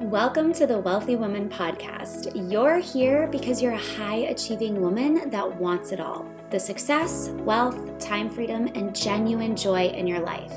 Welcome to the Wealthy Woman Podcast. You're here because you're a high achieving woman that wants it all the success, wealth, time freedom, and genuine joy in your life.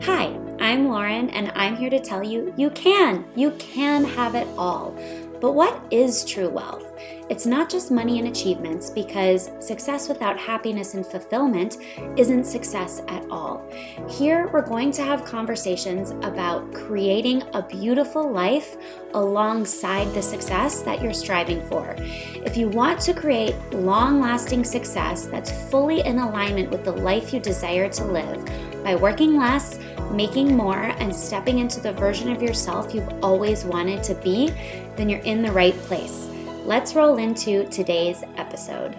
Hi, I'm Lauren, and I'm here to tell you you can. You can have it all. But what is true wealth? It's not just money and achievements because success without happiness and fulfillment isn't success at all. Here, we're going to have conversations about creating a beautiful life alongside the success that you're striving for. If you want to create long lasting success that's fully in alignment with the life you desire to live by working less, making more, and stepping into the version of yourself you've always wanted to be, then you're in the right place. Let's roll into today's episode.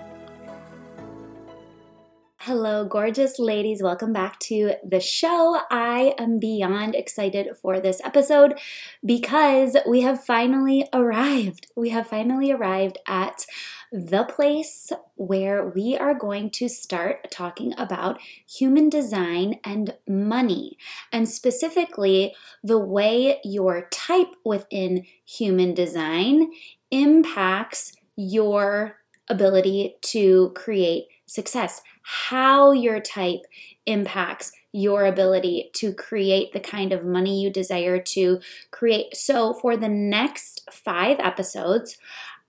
Hello, gorgeous ladies. Welcome back to the show. I am beyond excited for this episode because we have finally arrived. We have finally arrived at the place where we are going to start talking about human design and money, and specifically the way your type within human design impacts your ability to create success, how your type impacts your ability to create the kind of money you desire to create. So, for the next five episodes,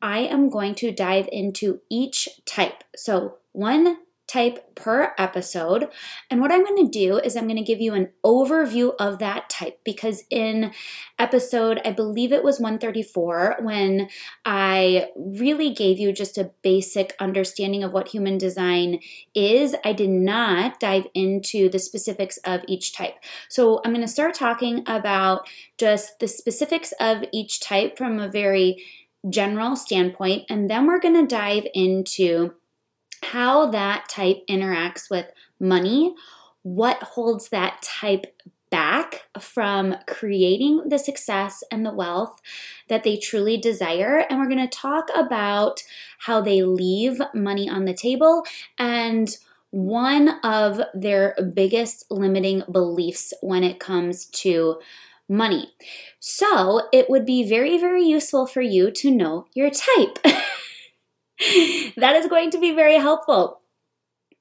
I am going to dive into each type. So, one type per episode. And what I'm going to do is I'm going to give you an overview of that type because in episode, I believe it was 134, when I really gave you just a basic understanding of what human design is, I did not dive into the specifics of each type. So I'm going to start talking about just the specifics of each type from a very general standpoint, and then we're going to dive into how that type interacts with money, what holds that type back from creating the success and the wealth that they truly desire. And we're going to talk about how they leave money on the table and one of their biggest limiting beliefs when it comes to money. So it would be very, very useful for you to know your type. that is going to be very helpful.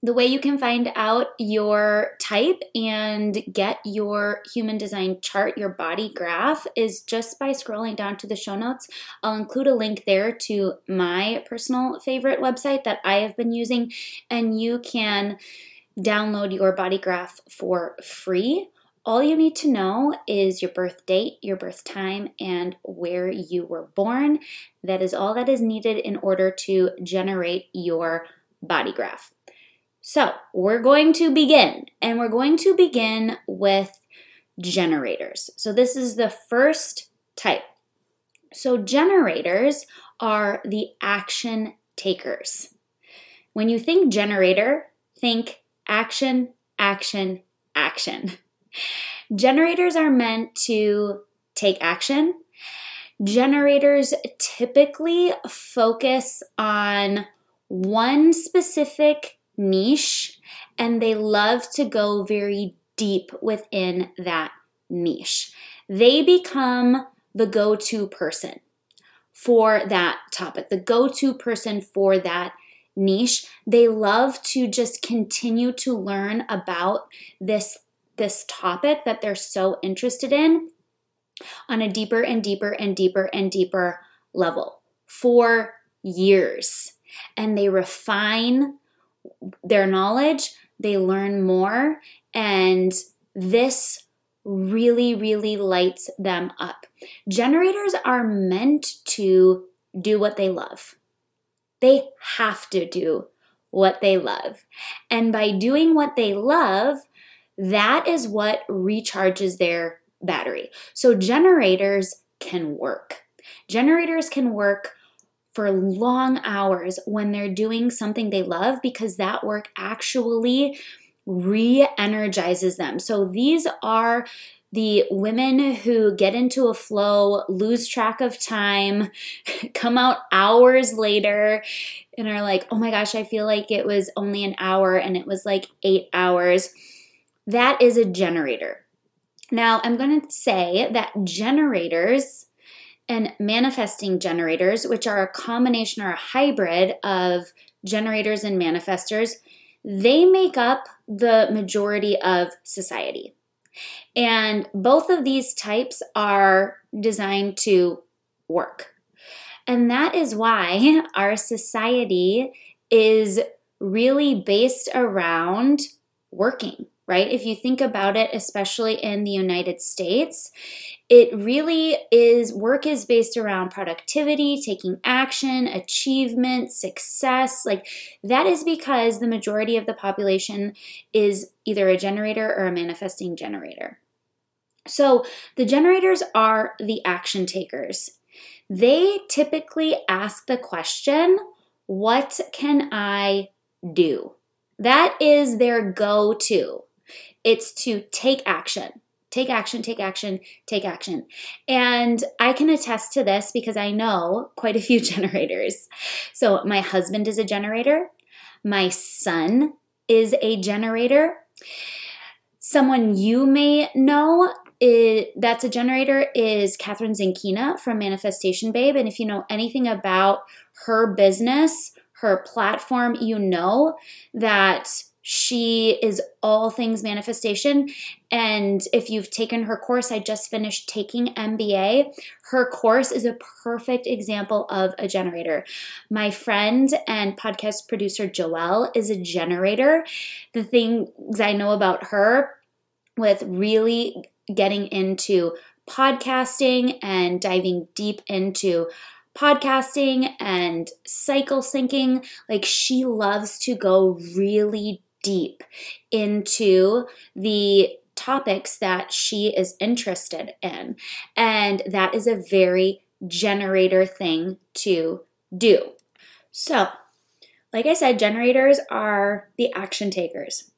The way you can find out your type and get your human design chart, your body graph, is just by scrolling down to the show notes. I'll include a link there to my personal favorite website that I have been using, and you can download your body graph for free. All you need to know is your birth date, your birth time, and where you were born. That is all that is needed in order to generate your body graph. So, we're going to begin, and we're going to begin with generators. So, this is the first type. So, generators are the action takers. When you think generator, think action, action, action. Generators are meant to take action. Generators typically focus on one specific niche and they love to go very deep within that niche. They become the go to person for that topic, the go to person for that niche. They love to just continue to learn about this this topic that they're so interested in on a deeper and deeper and deeper and deeper level for years. And they refine their knowledge, they learn more, and this really, really lights them up. Generators are meant to do what they love. They have to do what they love. And by doing what they love, that is what recharges their battery. So generators can work. Generators can work for long hours when they're doing something they love because that work actually re energizes them. So these are the women who get into a flow, lose track of time, come out hours later, and are like, oh my gosh, I feel like it was only an hour and it was like eight hours. That is a generator. Now, I'm going to say that generators and manifesting generators, which are a combination or a hybrid of generators and manifestors, they make up the majority of society. And both of these types are designed to work. And that is why our society is really based around working, right? If you think about it, especially in the United States, it really is work is based around productivity, taking action, achievement, success. Like that is because the majority of the population is either a generator or a manifesting generator. So the generators are the action takers. They typically ask the question, What can I do? That is their go to. It's to take action. Take action, take action, take action. And I can attest to this because I know quite a few generators. So, my husband is a generator, my son is a generator. Someone you may know it, that's a generator is Kathrin Zenkina from Manifestation Babe. And if you know anything about her business, her platform, you know that she is all things manifestation. And if you've taken her course, I just finished taking MBA. Her course is a perfect example of a generator. My friend and podcast producer Joelle is a generator. The things I know about her with really getting into podcasting and diving deep into podcasting and cycle syncing. Like she loves to go really deep into the topics that she is interested in. And that is a very generator thing to do. So, like I said, generators are the action takers.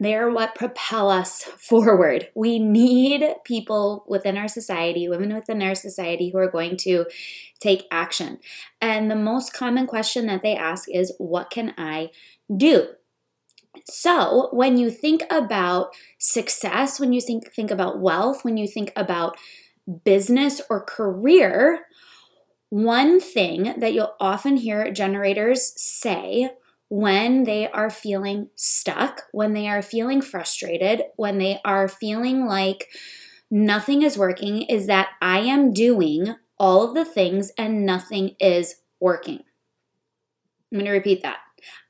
They are what propel us forward. We need people within our society, women within our society, who are going to take action. And the most common question that they ask is, What can I do? So, when you think about success, when you think, think about wealth, when you think about business or career, one thing that you'll often hear generators say when they are feeling stuck, when they are feeling frustrated, when they are feeling like nothing is working, is that I am doing all of the things and nothing is working. I'm going to repeat that.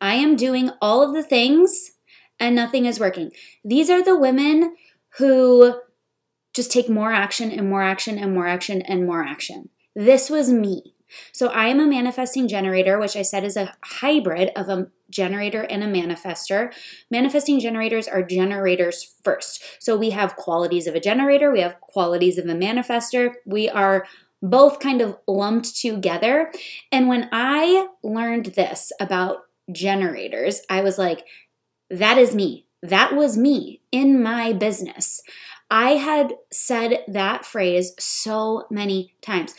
I am doing all of the things and nothing is working. These are the women who just take more action and more action and more action and more action. This was me. So I am a manifesting generator, which I said is a hybrid of a generator and a manifestor. Manifesting generators are generators first. So we have qualities of a generator, we have qualities of a manifestor. We are both kind of lumped together. And when I learned this about generators, I was like, that is me. That was me in my business. I had said that phrase so many times.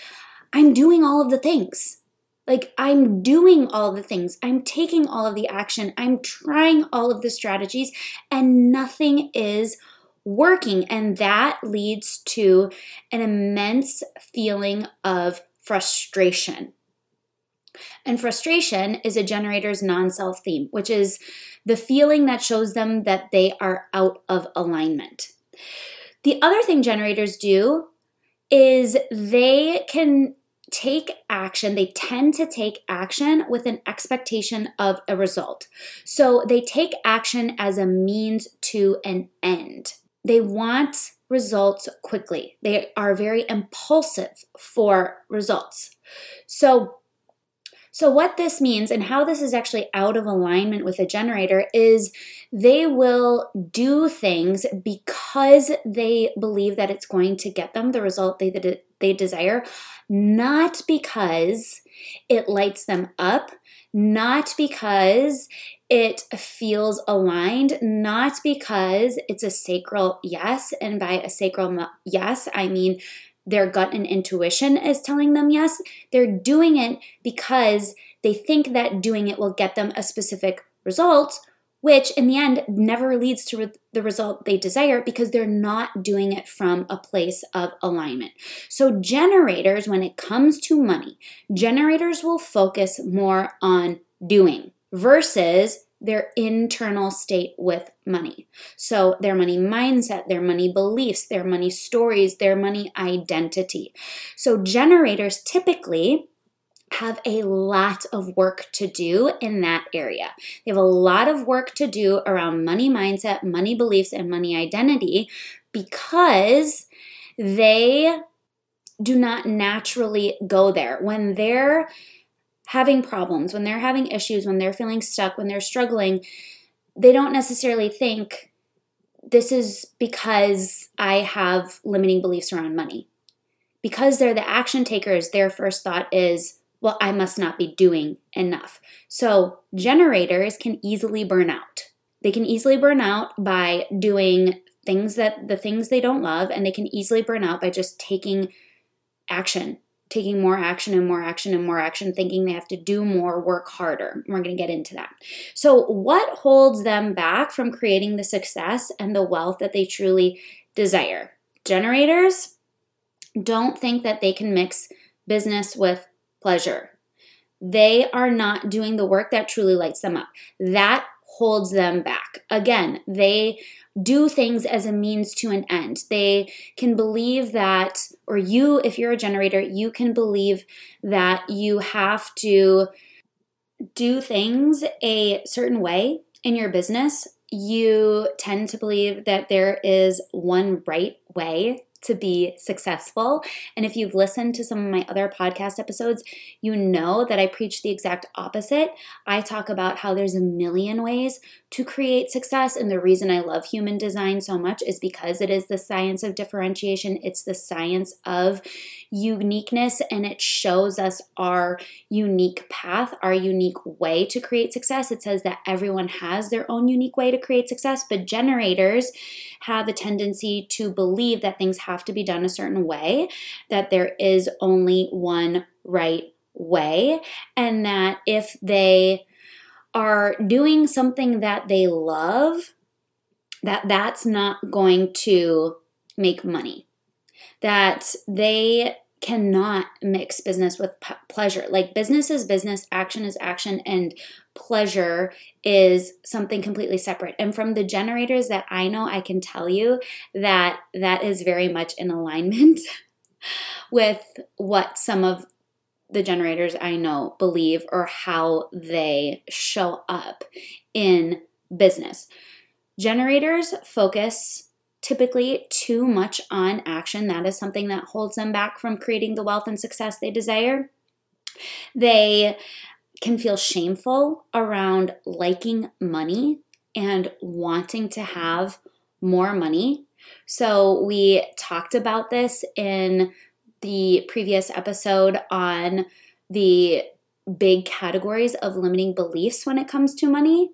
I'm doing all of the things. Like, I'm doing all the things. I'm taking all of the action. I'm trying all of the strategies, and nothing is working. And that leads to an immense feeling of frustration. And frustration is a generator's non self theme, which is the feeling that shows them that they are out of alignment. The other thing generators do is they can take action, they tend to take action with an expectation of a result. So they take action as a means to an end. They want results quickly. They are very impulsive for results. So so, what this means and how this is actually out of alignment with a generator is they will do things because they believe that it's going to get them the result they, they desire, not because it lights them up, not because it feels aligned, not because it's a sacral yes. And by a sacral yes, I mean their gut and intuition is telling them yes. They're doing it because they think that doing it will get them a specific result, which in the end never leads to the result they desire because they're not doing it from a place of alignment. So, generators, when it comes to money, generators will focus more on doing versus their internal state with money. So, their money mindset, their money beliefs, their money stories, their money identity. So, generators typically have a lot of work to do in that area. They have a lot of work to do around money mindset, money beliefs, and money identity because they do not naturally go there. When they're having problems, when they're having issues, when they're feeling stuck, when they're struggling, they don't necessarily think this is because I have limiting beliefs around money. Because they're the action takers, their first thought is, well, I must not be doing enough. So, generators can easily burn out. They can easily burn out by doing things that the things they don't love, and they can easily burn out by just taking action, taking more action and more action and more action, thinking they have to do more, work harder. We're going to get into that. So, what holds them back from creating the success and the wealth that they truly desire? Generators don't think that they can mix business with pleasure. They are not doing the work that truly lights them up. That holds them back. Again, they do things as a means to an end. They can believe that, or you, if you're a generator, you can believe that you have to do things a certain way in your business. You tend to believe that there is one right way to be successful. And if you've listened to some of my other podcast episodes, you know that I preach the exact opposite. I talk about how there's a million ways to create success. And the reason I love human design so much is because it is the science of differentiation, it's the science of uniqueness, and it shows us our unique path, our unique way to create success. It says that everyone has their own unique way to create success, but generators have a tendency to believe that things have to be done a certain way, that there is only one right way, and that if they are doing something that they love, that that's not going to make money. That they cannot mix business with p- pleasure. Like business is business, action is action, and pleasure is something completely separate. And from the generators that I know, I can tell you that that is very much in alignment with what some of the generators I know believe or how they show up in business. Generators focus typically too much on action. That is something that holds them back from creating the wealth and success they desire. They can feel shameful around liking money and wanting to have more money. So, we talked about this in the previous episode on the big categories of limiting beliefs when it comes to money.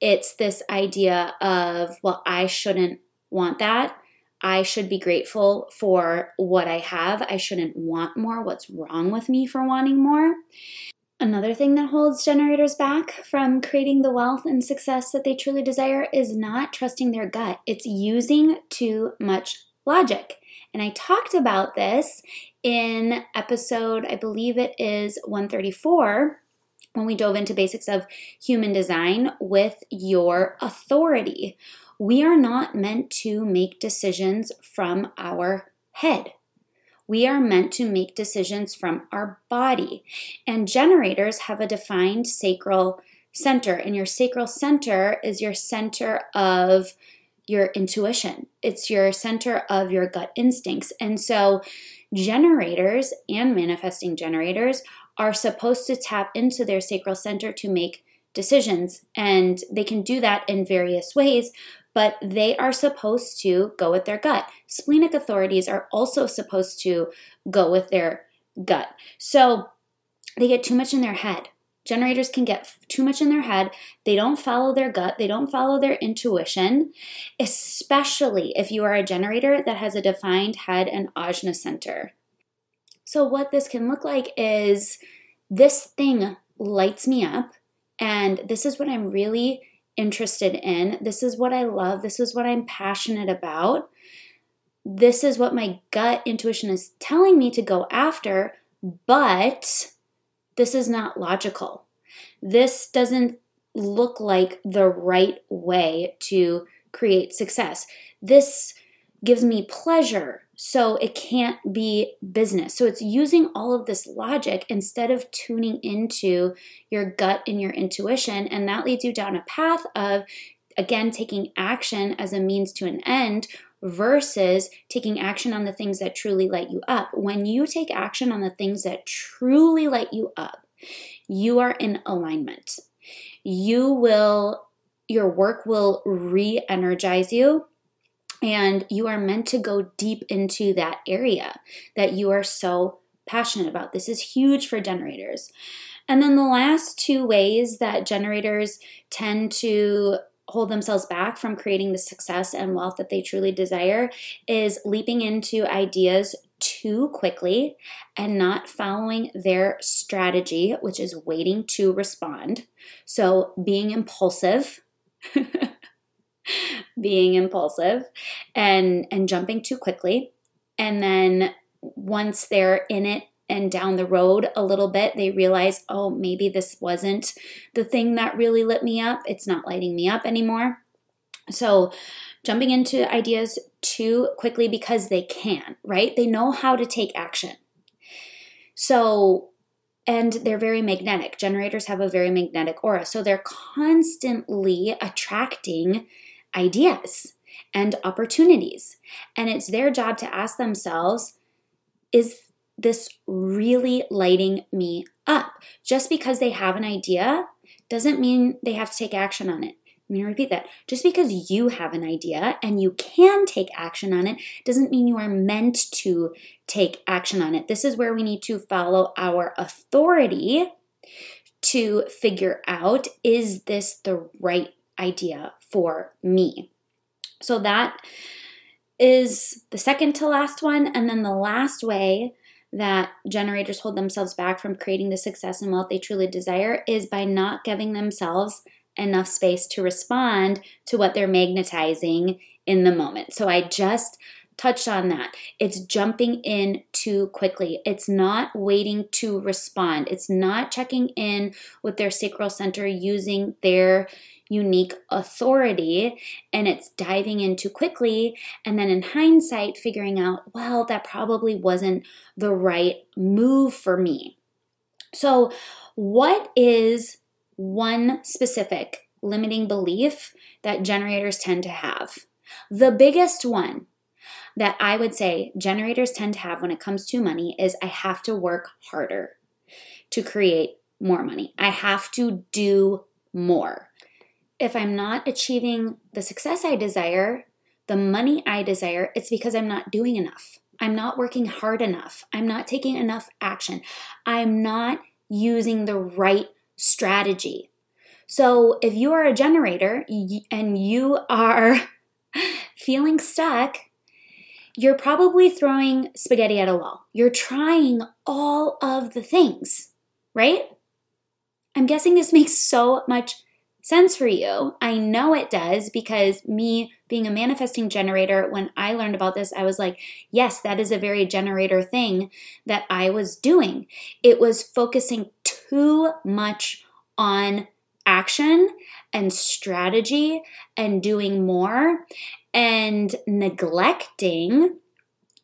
It's this idea of, well, I shouldn't want that. I should be grateful for what I have. I shouldn't want more. What's wrong with me for wanting more? Another thing that holds generators back from creating the wealth and success that they truly desire is not trusting their gut. It's using too much logic. And I talked about this in episode, I believe it is 134, when we dove into basics of human design with your authority. We are not meant to make decisions from our head. We are meant to make decisions from our body. And generators have a defined sacral center, and your sacral center is your center of your intuition, it's your center of your gut instincts. And so, generators and manifesting generators are supposed to tap into their sacral center to make decisions. And they can do that in various ways, but they are supposed to go with their gut. Splenic authorities are also supposed to go with their gut. So they get too much in their head. Generators can get too much in their head. They don't follow their gut. They don't follow their intuition, especially if you are a generator that has a defined head and ajna center. So, what this can look like is this thing lights me up, and this is what I'm really interested in. This is what I love. This is what I'm passionate about. This is what my gut intuition is telling me to go after, but this is not logical. This doesn't look like the right way to create success. This gives me pleasure, so it can't be business. So it's using all of this logic instead of tuning into your gut and your intuition. And that leads you down a path of, again, taking action as a means to an end versus taking action on the things that truly light you up. When you take action on the things that truly light you up, you are in alignment. You will, your work will re energize you and you are meant to go deep into that area that you are so passionate about. This is huge for generators. And then the last two ways that generators tend to hold themselves back from creating the success and wealth that they truly desire is leaping into ideas too quickly and not following their strategy, which is waiting to respond. So being impulsive. being impulsive and and jumping too quickly. And then once they're in it and down the road a little bit they realize oh maybe this wasn't the thing that really lit me up. It's not lighting me up anymore. So jumping into ideas too quickly because they can right? They know how to take action. So and they're very magnetic. Generators have a very magnetic aura. So they're constantly attracting ideas and opportunities. And it's their job to ask themselves, is this really lighting me up? Just because they have an idea doesn't mean they have to take action on it. I'm repeat that. Just because you have an idea and you can take action on it doesn't mean you are meant to take action on it. This is where we need to follow our authority to figure out is this the right idea for me. So that is the second to last one. And then the last way that generators hold themselves back from creating the success and wealth they truly desire is by not giving themselves enough space to respond to what they're magnetizing in the moment. So I just touched on that. It's jumping in too quickly. It's not waiting to respond. It's not checking in with their sacral center using their unique authority and it's diving in too quickly and then in hindsight figuring out, well, that probably wasn't the right move for me. So, what is one specific limiting belief that generators tend to have? The biggest one that I would say generators tend to have when it comes to money is I have to work harder to create more money. I have to do more. If I'm not achieving the success I desire, the money I desire, it's because I'm not doing enough. I'm not working hard enough. I'm not taking enough action. I'm not using the right strategy. So if you are a generator and you are feeling stuck, you're probably throwing spaghetti at a wall. You're trying all of the things, right? I'm guessing this makes so much sense for you. I know it does because me being a manifesting generator, when I learned about this, I was like, yes, that is a very generator thing that I was doing. It was focusing too much on action and strategy and doing more and neglecting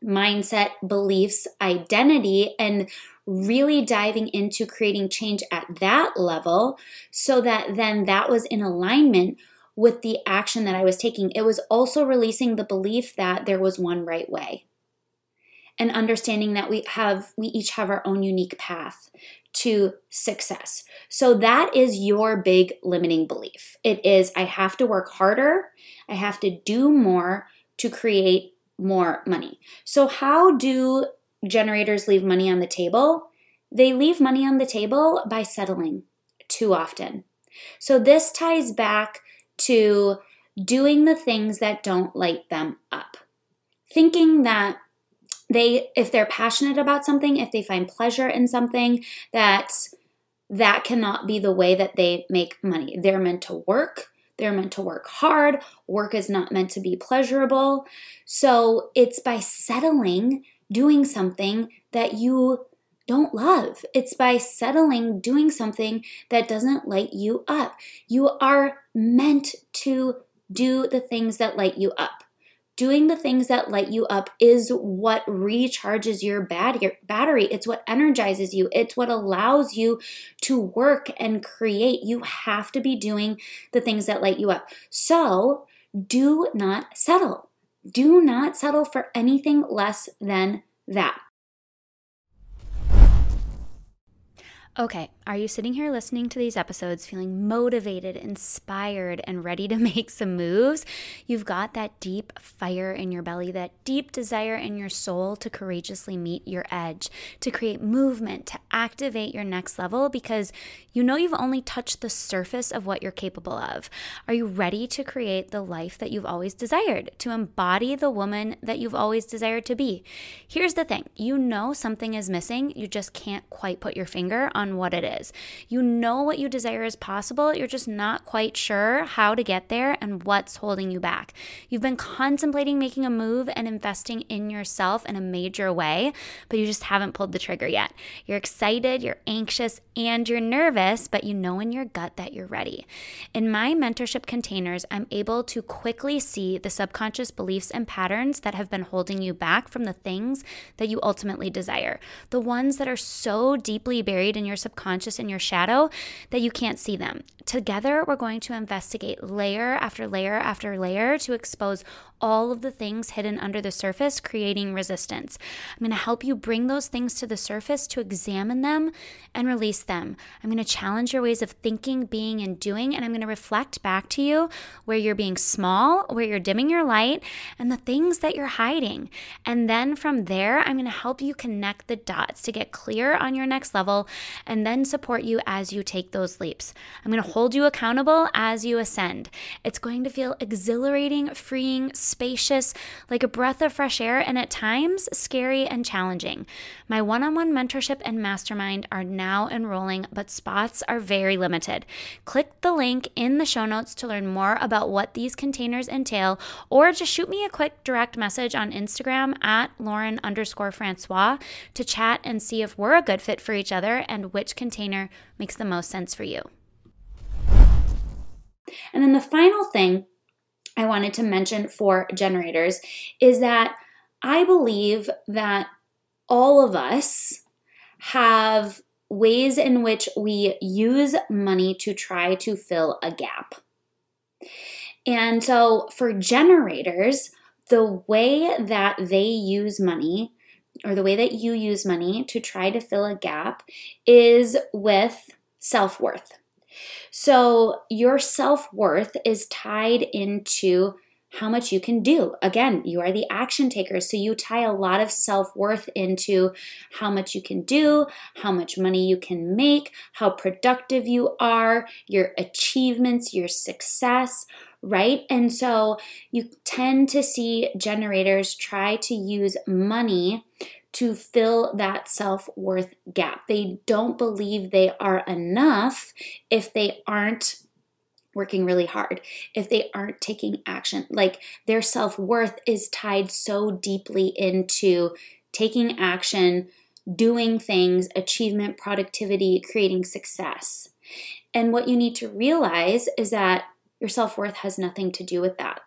mindset, beliefs, identity, and really diving into creating change at that level so that then that was in alignment with the action that I was taking. It was also releasing the belief that there was one right way and understanding that we have we each have our own unique path to success. So that is your big limiting belief. It is I have to work harder, I have to do more to create more money. So how do generators leave money on the table? They leave money on the table by settling too often. So this ties back to doing the things that don't light them up. Thinking that they if they're passionate about something if they find pleasure in something that that cannot be the way that they make money they're meant to work They're meant to work hard. Work is not meant to be pleasurable. So it's by settling doing something that you don't love. It's by settling doing something that doesn't light you up. You are meant to do the things that light you up. Doing the things that light you up is what recharges your battery. It's what energizes you. It's what allows you to work and create. You have to be doing the things that light you up. So do not settle. Do not settle for anything less than that. Okay, are you sitting here listening to these episodes feeling motivated, inspired, and ready to make some moves? You've got that deep fire in your belly, that deep desire in your soul to courageously meet your edge, to create movement, to activate your next level because you know you've only touched the surface of what you're capable of. Are you ready to create the life that you've always desired, to embody the woman that you've always desired to be? Here's the thing you know something is missing, you just can't quite put your finger on on what it is. You know what you desire is possible, you're just not quite sure how to get there and what's holding you back. You've been contemplating making a move and investing in yourself in a major way, but you just haven't pulled the trigger yet. You're excited, you're anxious, and you're nervous, but you know in your gut that you're ready. In my mentorship containers, I'm able to quickly see the subconscious beliefs and patterns that have been holding you back from the things that you ultimately desire, the ones that are so deeply buried in your your subconscious and your shadow that you can't see them. Together, we're going to investigate layer after layer after layer to expose all of the things hidden under the surface, creating resistance. I'm going to help you bring those things to the surface to examine them and release them. I'm going to challenge your ways of thinking, being, and doing, and I'm going to reflect back to you where you're being small, where you're dimming your light, and the things that you're hiding. And then from there, I'm going to help you connect the dots to get clear on your next level and then support you as you take those leaps. I'm going to hold you accountable as you ascend. It's going to feel exhilarating, freeing, spacious, like a breath of fresh air, and at times scary and challenging. My one on one mentorship and mastermind are now enrolling, but spots are very limited. Click the link in the show notes to learn more about what these containers entail, or just shoot me a quick direct message on Instagram at Lauren underscore Francois to chat and see if we're a good fit for each other and which container makes the most sense for you. And then the final thing I wanted to mention for generators is that I believe that all of us have ways in which we use money to try to fill a gap. And so for generators, the way that they use money or the way that you use money to try to fill a gap is with self worth. So your self worth is tied into how much you can do. Again, you are the action taker. So you tie a lot of self worth into how much you can do, how much money you can make, how productive you are, your achievements, your success, right? And so you tend to see generators try to use money to fill that self worth gap. They don't believe they are enough if they aren't working really hard, if they aren't taking action. Like their self worth is tied so deeply into taking action, doing things, achievement, productivity, creating success. And what you need to realize is that your self worth has nothing to do with that.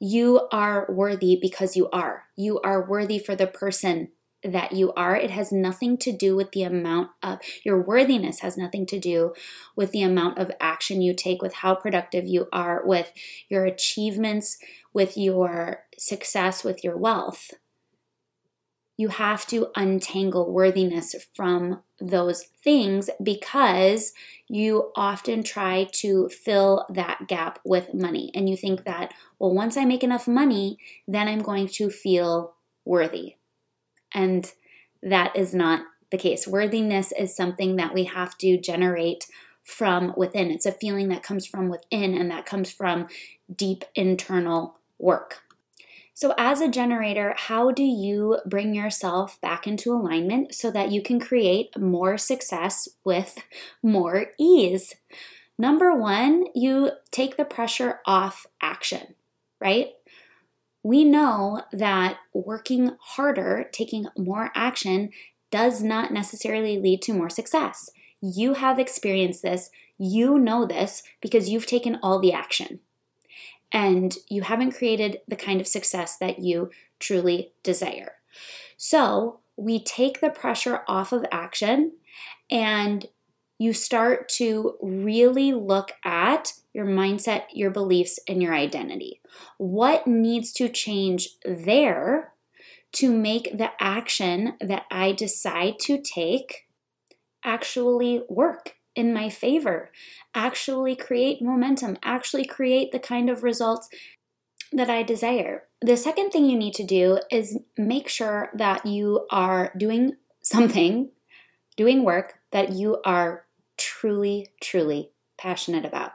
You are worthy because you are. You are worthy for the person that you are. It has nothing to do with the amount of your worthiness, has nothing to do with the amount of action you take, with how productive you are, with your achievements, with your success, with your wealth. You have to untangle worthiness from those things because you often try to fill that gap with money. And you think that, well, once I make enough money, then I'm going to feel worthy. And that is not the case. Worthiness is something that we have to generate from within. It's a feeling that comes from within and that comes from deep internal work. So, as a generator, how do you bring yourself back into alignment so that you can create more success with more ease? Number one, you take the pressure off action, right? We know that working harder, taking more action, does not necessarily lead to more success. You have experienced this, you know this because you've taken all the action and you haven't created the kind of success that you truly desire. So, we take the pressure off of action and you start to really look at your mindset, your beliefs, and your identity. What needs to change there to make the action that I decide to take actually work in my favor, actually create momentum, actually create the kind of results that I desire. The second thing you need to do is make sure that you are doing something, doing work that you are truly, truly passionate about.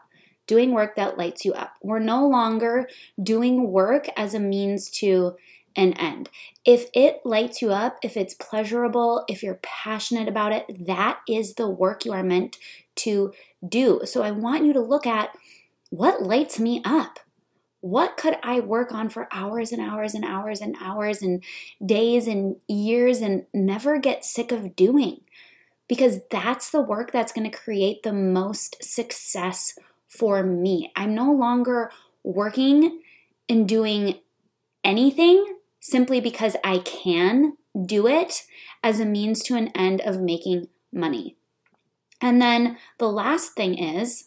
Doing work that lights you up. We're no longer doing work as a means to an end. If it lights you up, if it's pleasurable, if you're passionate about it, that is the work you are meant to do. So I want you to look at what lights me up. What could I work on for hours and hours and hours and hours and days and years and never get sick of doing? because that's the work that's going to create the most success for me. I'm no longer working and doing anything simply because I can do it as a means to an end of making money. And then the last thing is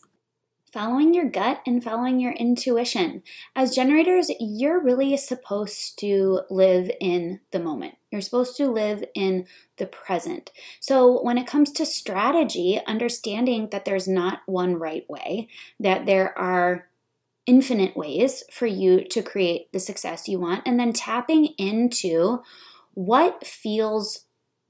following your gut and following your intuition. As generators, you're really supposed to live in the moment. You're supposed to live in the present. So, when it comes to strategy, understanding that there's not one right way, that there are infinite ways for you to create the success you want, and then tapping into what feels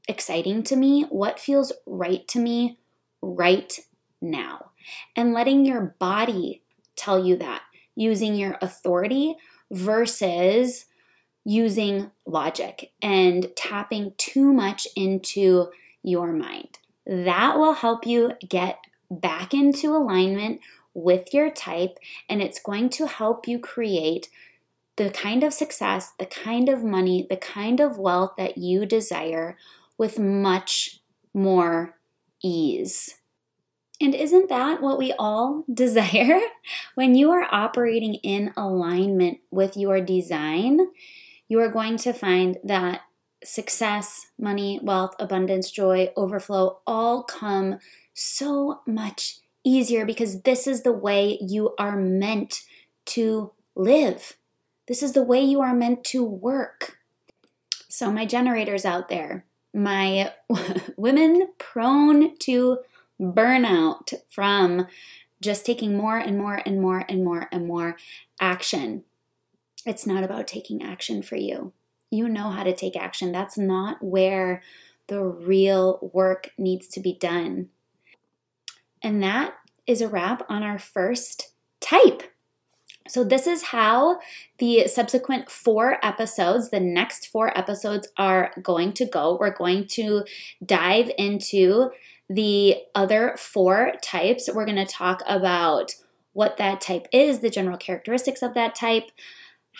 exciting to me, what feels right to me right now and letting your body tell you that using your authority versus using logic and tapping too much into your mind. That will help you get back into alignment with your type, and it's going to help you create the kind of success, the kind of money, the kind of wealth that you desire with much more ease. And isn't that what we all desire? When you are operating in alignment with your design, you are going to find that success, money, wealth, abundance, joy, overflow all come so much easier because this is the way you are meant to live. This is the way you are meant to work. So, my generators out there, my women prone to burnout from just taking more and more and more and more and more action. It's not about taking action for you. You know how to take action. That's not where the real work needs to be done. And that is a wrap on our first type. So, this is how the subsequent four episodes, the next four episodes, are going to go. We're going to dive into the other four types, we're going to talk about what that type is, the general characteristics of that type,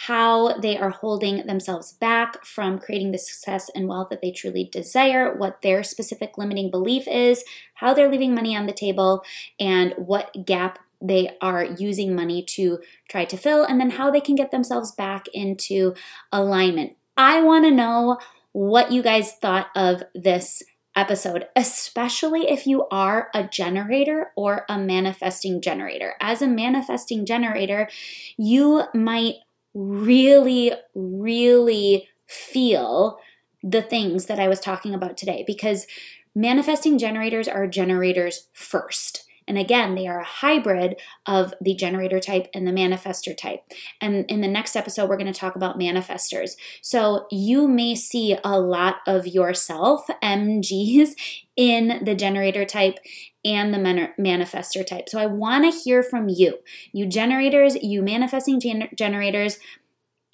how they are holding themselves back from creating the success and wealth that they truly desire, what their specific limiting belief is, how they're leaving money on the table, and what gap they are using money to try to fill, and then how they can get themselves back into alignment. I want to know what you guys thought of this episode, especially if you are a generator or a manifesting generator. As a manifesting generator, you might really, really feel the things that I was talking about today because manifesting generators are generators first. And again, they are a hybrid of the generator type and the manifestor type. And in the next episode, we're going to talk about manifestors. So you may see a lot of yourself, MGs, in the generator type and the man- manifestor type. So I want to hear from you, you generators, you manifesting gen- generators.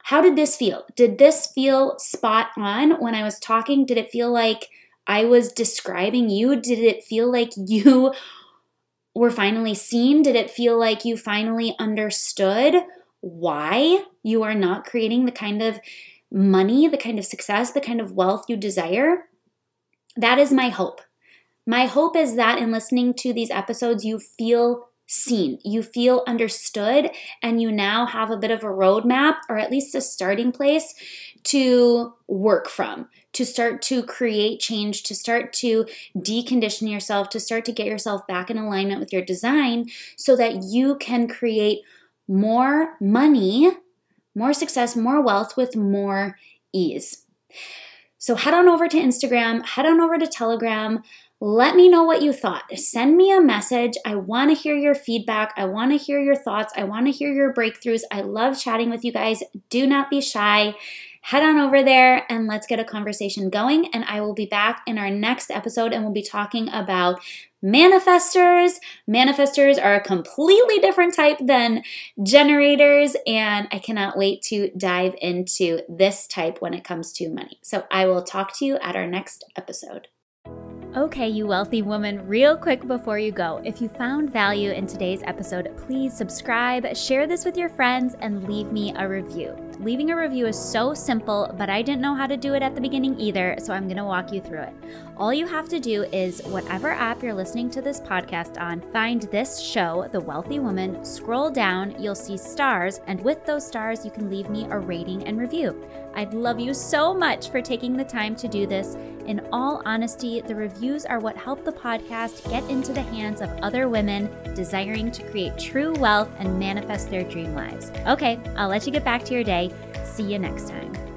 How did this feel? Did this feel spot on when I was talking? Did it feel like I was describing you? Did it feel like you were finally seen? Did it feel like you finally understood why you are not creating the kind of money, the kind of success, the kind of wealth you desire? That is my hope. My hope is that in listening to these episodes, you feel seen, you feel understood, and you now have a bit of a roadmap or at least a starting place to work from, to start to create change, to start to decondition yourself, to start to get yourself back in alignment with your design so that you can create more money, more success, more wealth with more ease. So head on over to Instagram, head on over to Telegram. Let me know what you thought. Send me a message. I want to hear your feedback. I want to hear your thoughts. I want to hear your breakthroughs. I love chatting with you guys. Do not be shy. Head on over there and let's get a conversation going. And I will be back in our next episode and we'll be talking about manifestors. Manifestors are a completely different type than generators, and I cannot wait to dive into this type when it comes to money. So I will talk to you at our next episode. Okay, you wealthy woman, real quick before you go, if you found value in today's episode, please subscribe, share this with your friends, and leave me a review. Leaving a review is so simple, but I didn't know how to do it at the beginning either, so I'm gonna walk you through it. All you have to do is whatever app you're listening to this podcast on, find this show, The Wealthy Woman, scroll down, you'll see stars, and with those stars, you can leave me a rating and review. I'd love you so much for taking the time to do this. In all honesty, the reviews are what help the podcast get into the hands of other women desiring to create true wealth and manifest their dream lives. Okay, I'll let you get back to your day. See you next time.